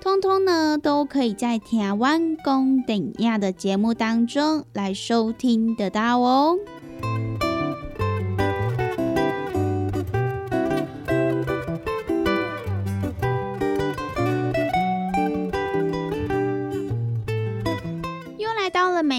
通通呢，都可以在台湾公等亚的节目当中来收听得到哦。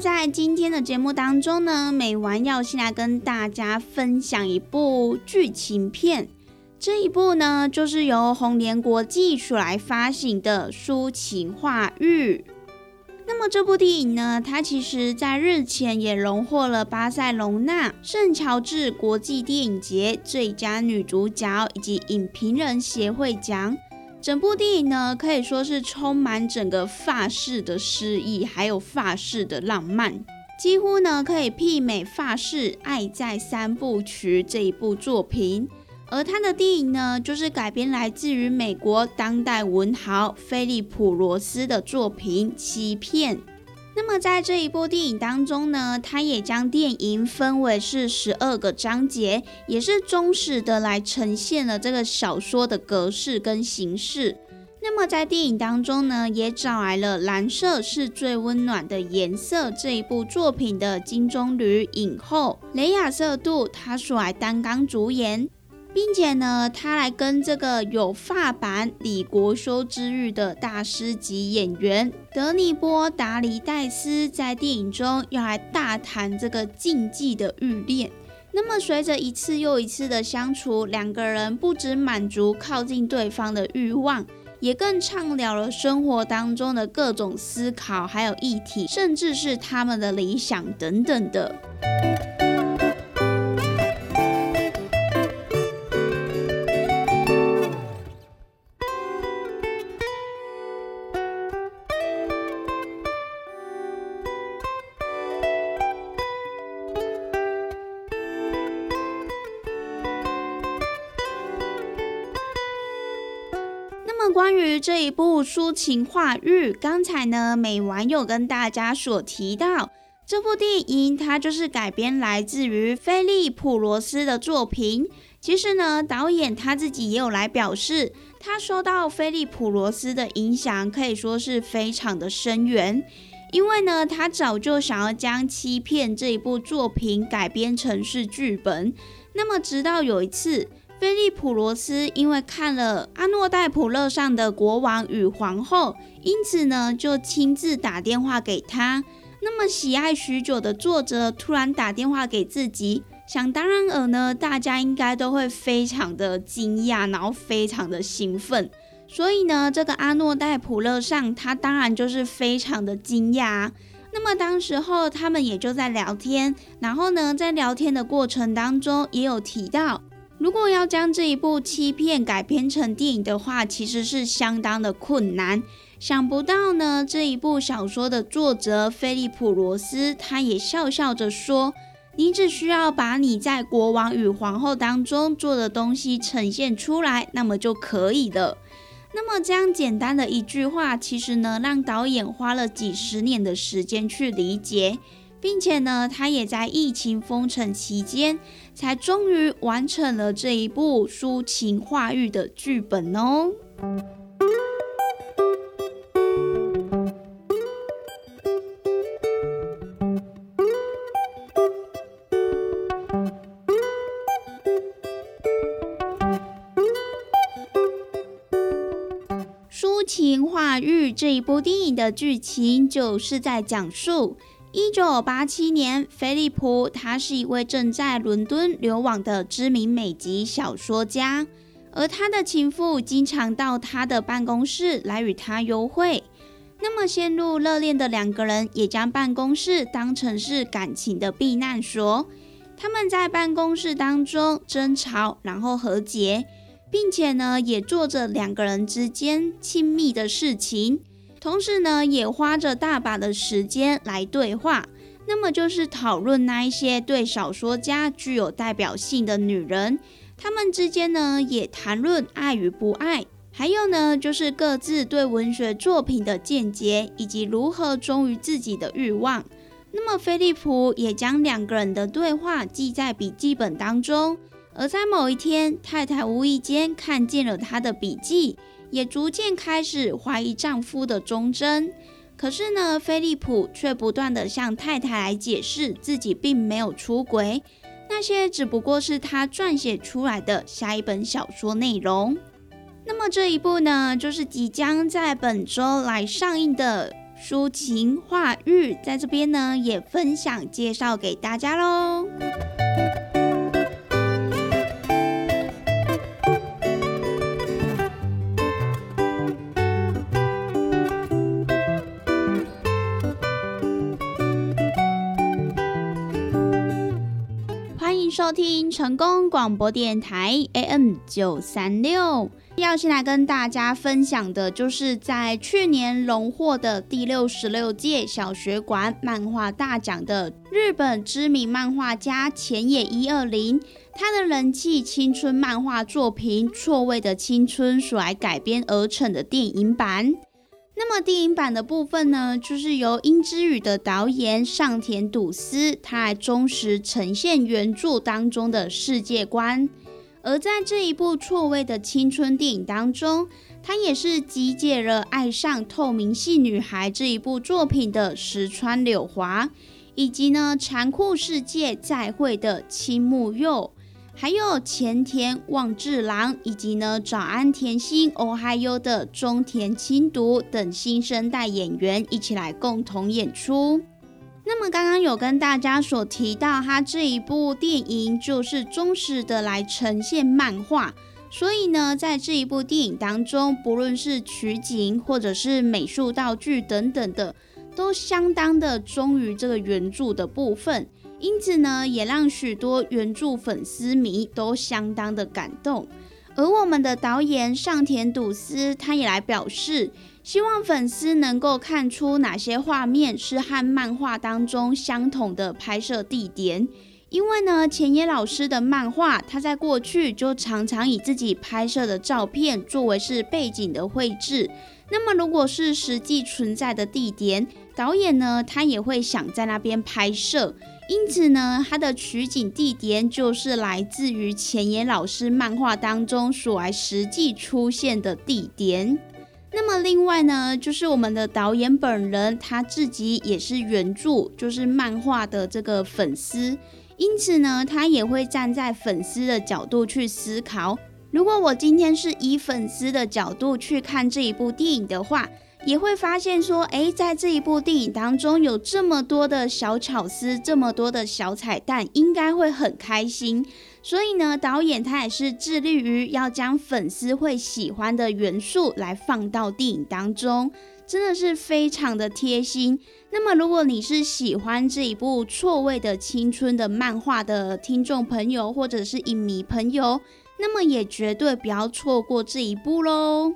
在今天的节目当中呢，美完要先来跟大家分享一部剧情片。这一部呢，就是由红莲国际所来发行的抒情话语。那么这部电影呢，它其实在日前也荣获了巴塞隆纳圣乔治国际电影节最佳女主角以及影评人协会奖。整部电影呢，可以说是充满整个法式的诗意，还有法式的浪漫，几乎呢可以媲美法式《爱在三部曲》这一部作品。而他的电影呢，就是改编来自于美国当代文豪菲利普·罗斯的作品《欺骗》。那么在这一部电影当中呢，他也将电影分为是十二个章节，也是忠实的来呈现了这个小说的格式跟形式。那么在电影当中呢，也找来了《蓝色是最温暖的颜色》这一部作品的金棕榈影后雷亚瑟杜，她所来担纲主演。并且呢，他来跟这个有发版李国修之誉的大师级演员德尼波达黎戴斯在电影中要来大谈这个禁忌的欲恋。那么随着一次又一次的相处，两个人不止满足靠近对方的欲望，也更畅聊了生活当中的各种思考，还有议题，甚至是他们的理想等等的。么关于这一部抒情话语，刚才呢，美网友跟大家所提到，这部电影它就是改编来自于菲利普罗斯的作品。其实呢，导演他自己也有来表示，他受到菲利普罗斯的影响，可以说是非常的深远。因为呢，他早就想要将《欺骗》这一部作品改编成是剧本。那么，直到有一次。菲利普罗斯因为看了阿诺戴普勒上的国王与皇后，因此呢就亲自打电话给他。那么喜爱许久的作者突然打电话给自己，想当然尔呢，大家应该都会非常的惊讶，然后非常的兴奋。所以呢，这个阿诺戴普勒上他当然就是非常的惊讶。那么当时候他们也就在聊天，然后呢在聊天的过程当中也有提到。如果要将这一部欺骗改编成电影的话，其实是相当的困难，想不到呢，这一部小说的作者菲利普罗斯，他也笑笑着说：“你只需要把你在国王与皇后当中做的东西呈现出来，那么就可以了。”那么这样简单的一句话，其实呢，让导演花了几十年的时间去理解，并且呢，他也在疫情封城期间，才终于完成了这一部抒情化欲的剧本哦。抒情化欲这一部电影的剧情就是在讲述，一九八七年，菲利普他是一位正在伦敦流亡的知名美籍小说家，而他的情妇经常到他的办公室来与他幽会。那么陷入热恋的两个人也将办公室当成是感情的避难所，他们在办公室当中争吵，然后和解。并且呢，也做着两个人之间亲密的事情，同时呢，也花着大把的时间来对话。那么就是讨论那一些对小说家具有代表性的女人，他们之间呢，也谈论爱与不爱，还有呢，就是各自对文学作品的见解，以及如何忠于自己的欲望。那么菲利普也将两个人的对话记在笔记本当中。而在某一天，太太无意间看见了他的笔记，也逐渐开始怀疑丈夫的忠贞。可是呢，菲利普却不断的向太太来解释自己并没有出轨，那些只不过是他撰写出来的下一本小说内容。那么这一部呢，就是即将在本周来上映的抒情化欲，在这边呢也分享介绍给大家喽。收听成功广播电台 AM 九三六，要先来跟大家分享的，就是在去年荣获的第六十六届小学馆漫画大奖的日本知名漫画家浅野一二零，他的人气青春漫画作品《错位的青春》所来改编而成的电影版。那么电影版的部分呢，就是由《樱之语》的导演上田笃司，他来忠实呈现原著当中的世界观。而在这一部错位的青春电影当中，他也是集结了《爱上透明系女孩》这一部作品的石川柳华，以及呢《残酷世界再会》的青木佑。还有前田望志郎，以及呢早安甜心、哦嗨哟的中田清读等新生代演员一起来共同演出。那么刚刚有跟大家所提到，他这一部电影就是忠实的来呈现漫画，所以呢，在这一部电影当中，不论是取景或者是美术道具等等的，都相当的忠于这个原著的部分。因此呢，也让许多原著粉丝迷都相当的感动。而我们的导演上田笃司，他也来表示，希望粉丝能够看出哪些画面是和漫画当中相同的拍摄地点。因为呢，前野老师的漫画，他在过去就常常以自己拍摄的照片作为是背景的绘制。那么，如果是实际存在的地点，导演呢，他也会想在那边拍摄。因此呢，它的取景地点就是来自于前野老师漫画当中所来实际出现的地点。那么另外呢，就是我们的导演本人他自己也是原著，就是漫画的这个粉丝。因此呢，他也会站在粉丝的角度去思考：如果我今天是以粉丝的角度去看这一部电影的话。也会发现说，诶，在这一部电影当中有这么多的小巧思，这么多的小彩蛋，应该会很开心。所以呢，导演他也是致力于要将粉丝会喜欢的元素来放到电影当中，真的是非常的贴心。那么，如果你是喜欢这一部错位的青春的漫画的听众朋友，或者是影迷朋友，那么也绝对不要错过这一部喽。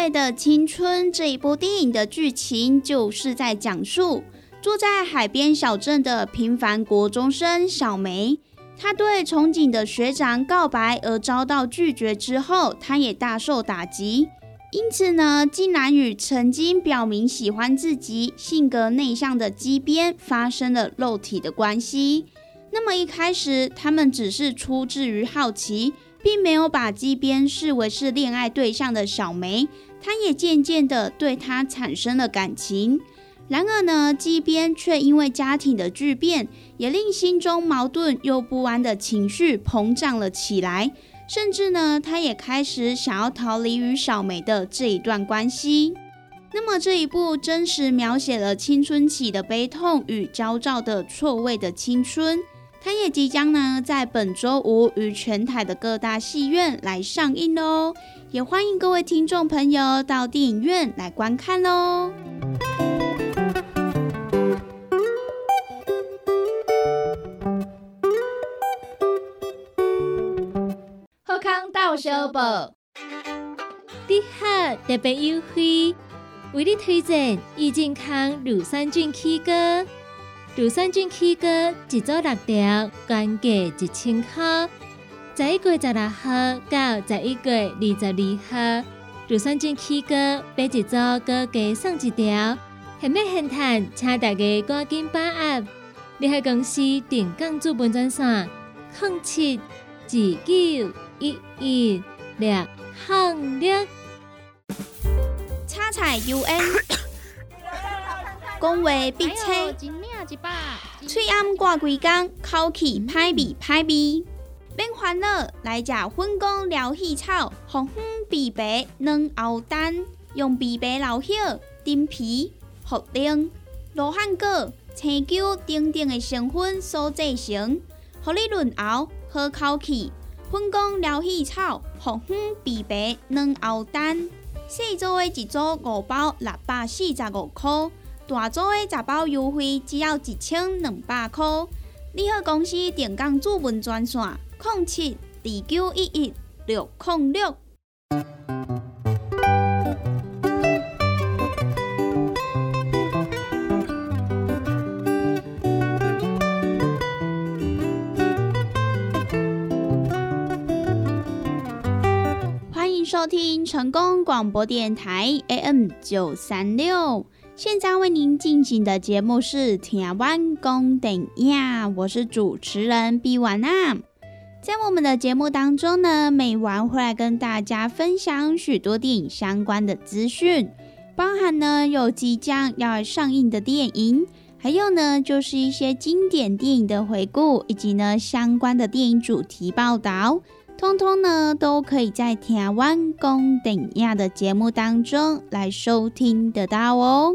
谓的青春这一部电影的剧情，就是在讲述住在海边小镇的平凡国中生小梅，她对憧憬的学长告白而遭到拒绝之后，她也大受打击，因此呢，竟然与曾经表明喜欢自己、性格内向的基边发生了肉体的关系。那么一开始，他们只是出自于好奇。并没有把基边视为是恋爱对象的小梅，他也渐渐的对他产生了感情。然而呢，基边却因为家庭的巨变，也令心中矛盾又不安的情绪膨胀了起来。甚至呢，他也开始想要逃离与小梅的这一段关系。那么这一部真实描写了青春期的悲痛与焦躁的错位的青春。它也即将呢在本周五于全台的各大戏院来上映哦，也欢迎各位听众朋友到电影院来观看哦。好康到小宝，你好特别优惠，为你推荐益健康乳酸菌 K 歌。乳酸菌起膏一组六条，原价一千块。十一月十六号到十一月二十二号，乳酸菌起膏买一组，高价送一条。现买现赚，请大家赶紧把握！联合公司定岗资本专线：零七二九一一六零六。叉彩 UN，讲话必切。嘴暗挂几工，口气歹味歹味，免烦恼，来食粉公疗气草，红粉枇杷软熬蛋，用枇杷老叶、丁皮、茯苓、罗汉果、青椒等等的成分所制成，互你润喉好口气。粉公疗气草，红粉枇杷软熬蛋，细组的一组五包，六百四十五块。大组的十包优惠只要一千两百块。你好，公司电工主文专线：零七二九一一六零六。欢迎收听成功广播电台 AM 九三六。现在为您进行的节目是《听完公电影》，我是主持人毕婉啊。在我们的节目当中呢，每晚会来跟大家分享许多电影相关的资讯，包含呢有即将要上映的电影，还有呢就是一些经典电影的回顾，以及呢相关的电影主题报道。通通呢，都可以在台湾公等亚的节目当中来收听得到哦。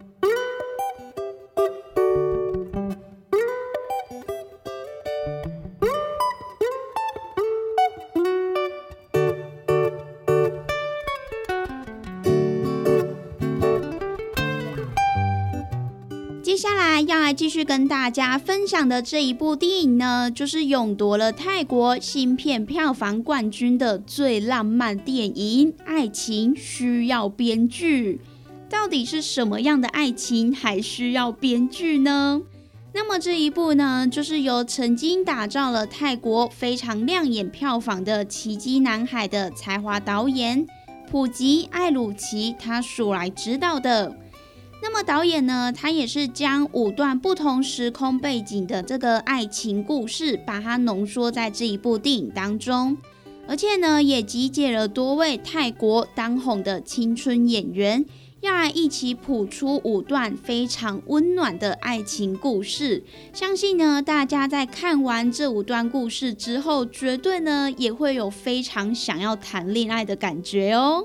来继续跟大家分享的这一部电影呢，就是勇夺了泰国新片票房冠军的最浪漫电影《爱情需要编剧》。到底是什么样的爱情还需要编剧呢？那么这一部呢，就是由曾经打造了泰国非常亮眼票房的《奇迹男孩》的才华导演普吉艾鲁奇他所来指导的。那么导演呢，他也是将五段不同时空背景的这个爱情故事，把它浓缩在这一部电影当中，而且呢，也集结了多位泰国当红的青春演员。要来一起谱出五段非常温暖的爱情故事，相信呢，大家在看完这五段故事之后，绝对呢也会有非常想要谈恋爱的感觉哦。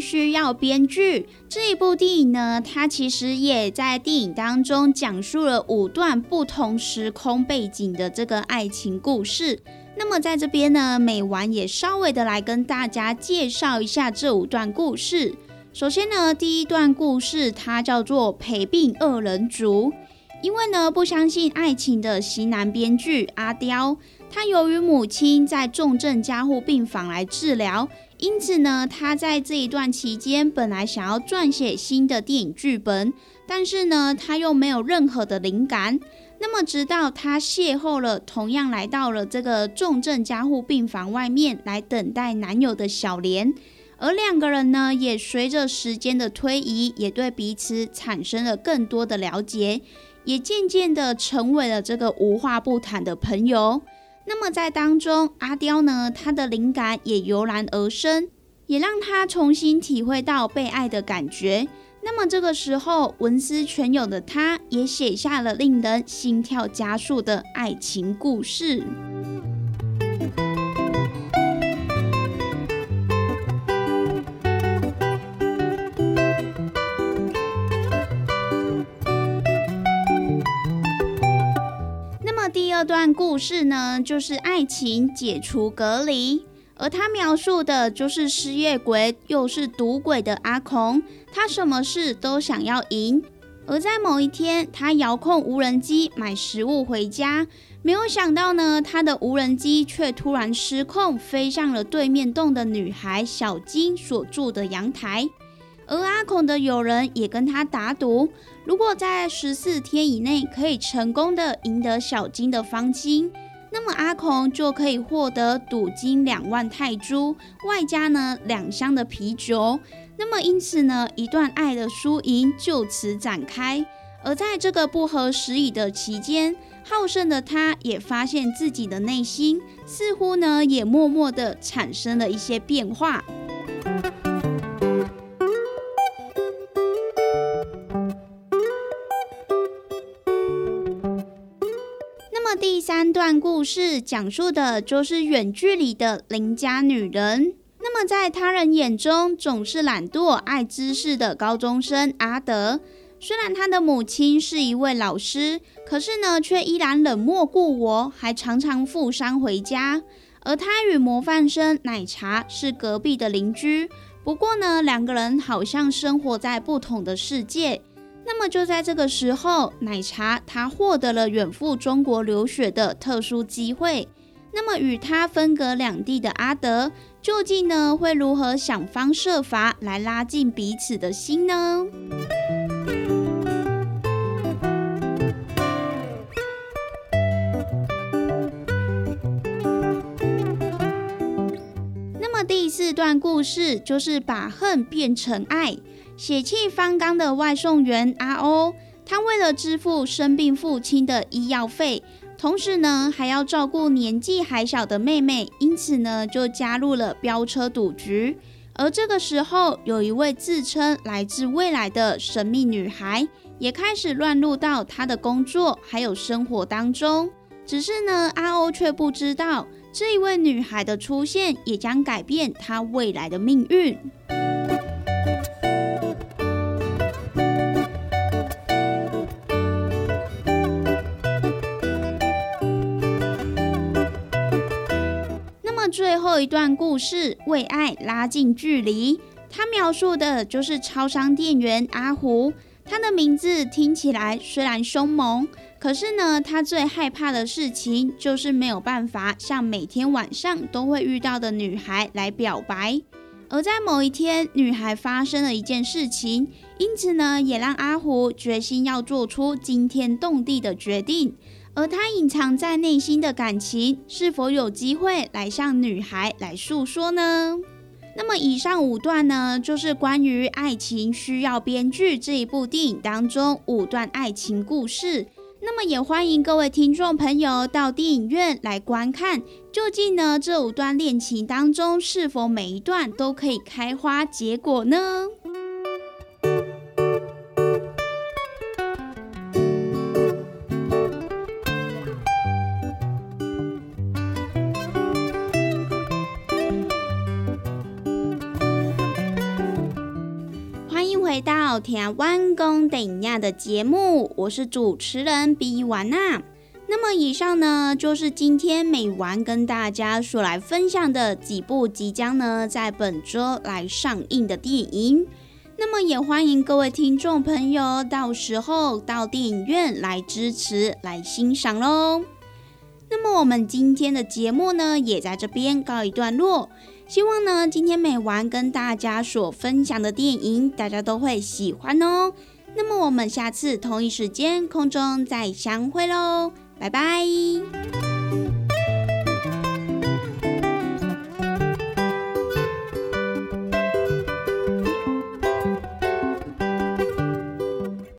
需要编剧这一部电影呢，它其实也在电影当中讲述了五段不同时空背景的这个爱情故事。那么在这边呢，美丸也稍微的来跟大家介绍一下这五段故事。首先呢，第一段故事它叫做陪病二人组，因为呢不相信爱情的西南编剧阿刁，他由于母亲在重症加护病房来治疗。因此呢，他在这一段期间本来想要撰写新的电影剧本，但是呢，他又没有任何的灵感。那么，直到他邂逅了同样来到了这个重症加护病房外面来等待男友的小莲，而两个人呢，也随着时间的推移，也对彼此产生了更多的了解，也渐渐的成为了这个无话不谈的朋友。那么在当中，阿刁呢，他的灵感也油然而生，也让他重新体会到被爱的感觉。那么这个时候，文思泉涌的他，也写下了令人心跳加速的爱情故事。故事呢，就是爱情解除隔离，而他描述的就是失业鬼又是赌鬼的阿孔，他什么事都想要赢。而在某一天，他遥控无人机买食物回家，没有想到呢，他的无人机却突然失控，飞向了对面栋的女孩小金所住的阳台。而阿孔的友人也跟他打赌，如果在十四天以内可以成功的赢得小金的芳心，那么阿孔就可以获得赌金两万泰铢，外加呢两箱的啤酒。那么因此呢，一段爱的输赢就此展开。而在这个不合时宜的期间，好胜的他也发现自己的内心似乎呢也默默的产生了一些变化。第三段故事讲述的就是远距离的邻家女人。那么，在他人眼中总是懒惰、爱知识的高中生阿德，虽然他的母亲是一位老师，可是呢，却依然冷漠故我，还常常负伤回家。而他与模范生奶茶是隔壁的邻居，不过呢，两个人好像生活在不同的世界。那么就在这个时候，奶茶他获得了远赴中国留学的特殊机会。那么与他分隔两地的阿德，究竟呢会如何想方设法来拉近彼此的心呢？那么第四段故事就是把恨变成爱。血气方刚的外送员阿欧，他为了支付生病父亲的医药费，同时呢还要照顾年纪还小的妹妹，因此呢就加入了飙车赌局。而这个时候，有一位自称来自未来的神秘女孩，也开始乱入到他的工作还有生活当中。只是呢，阿欧却不知道，这一位女孩的出现也将改变他未来的命运。一段故事，为爱拉近距离。他描述的就是超商店员阿胡，他的名字听起来虽然凶猛，可是呢，他最害怕的事情就是没有办法向每天晚上都会遇到的女孩来表白。而在某一天，女孩发生了一件事情，因此呢，也让阿胡决心要做出惊天动地的决定。而他隐藏在内心的感情，是否有机会来向女孩来诉说呢？那么以上五段呢，就是关于《爱情需要编剧》这一部电影当中五段爱情故事。那么也欢迎各位听众朋友到电影院来观看，究竟呢这五段恋情当中，是否每一段都可以开花结果呢？到听弯弓等亚的节目，我是主持人比完娜。那么以上呢，就是今天美完跟大家所来分享的几部即将呢在本周来上映的电影。那么也欢迎各位听众朋友到时候到电影院来支持、来欣赏喽。那么我们今天的节目呢，也在这边告一段落。希望呢，今天美完跟大家所分享的电影，大家都会喜欢哦。那么我们下次同一时间空中再相会喽，拜拜。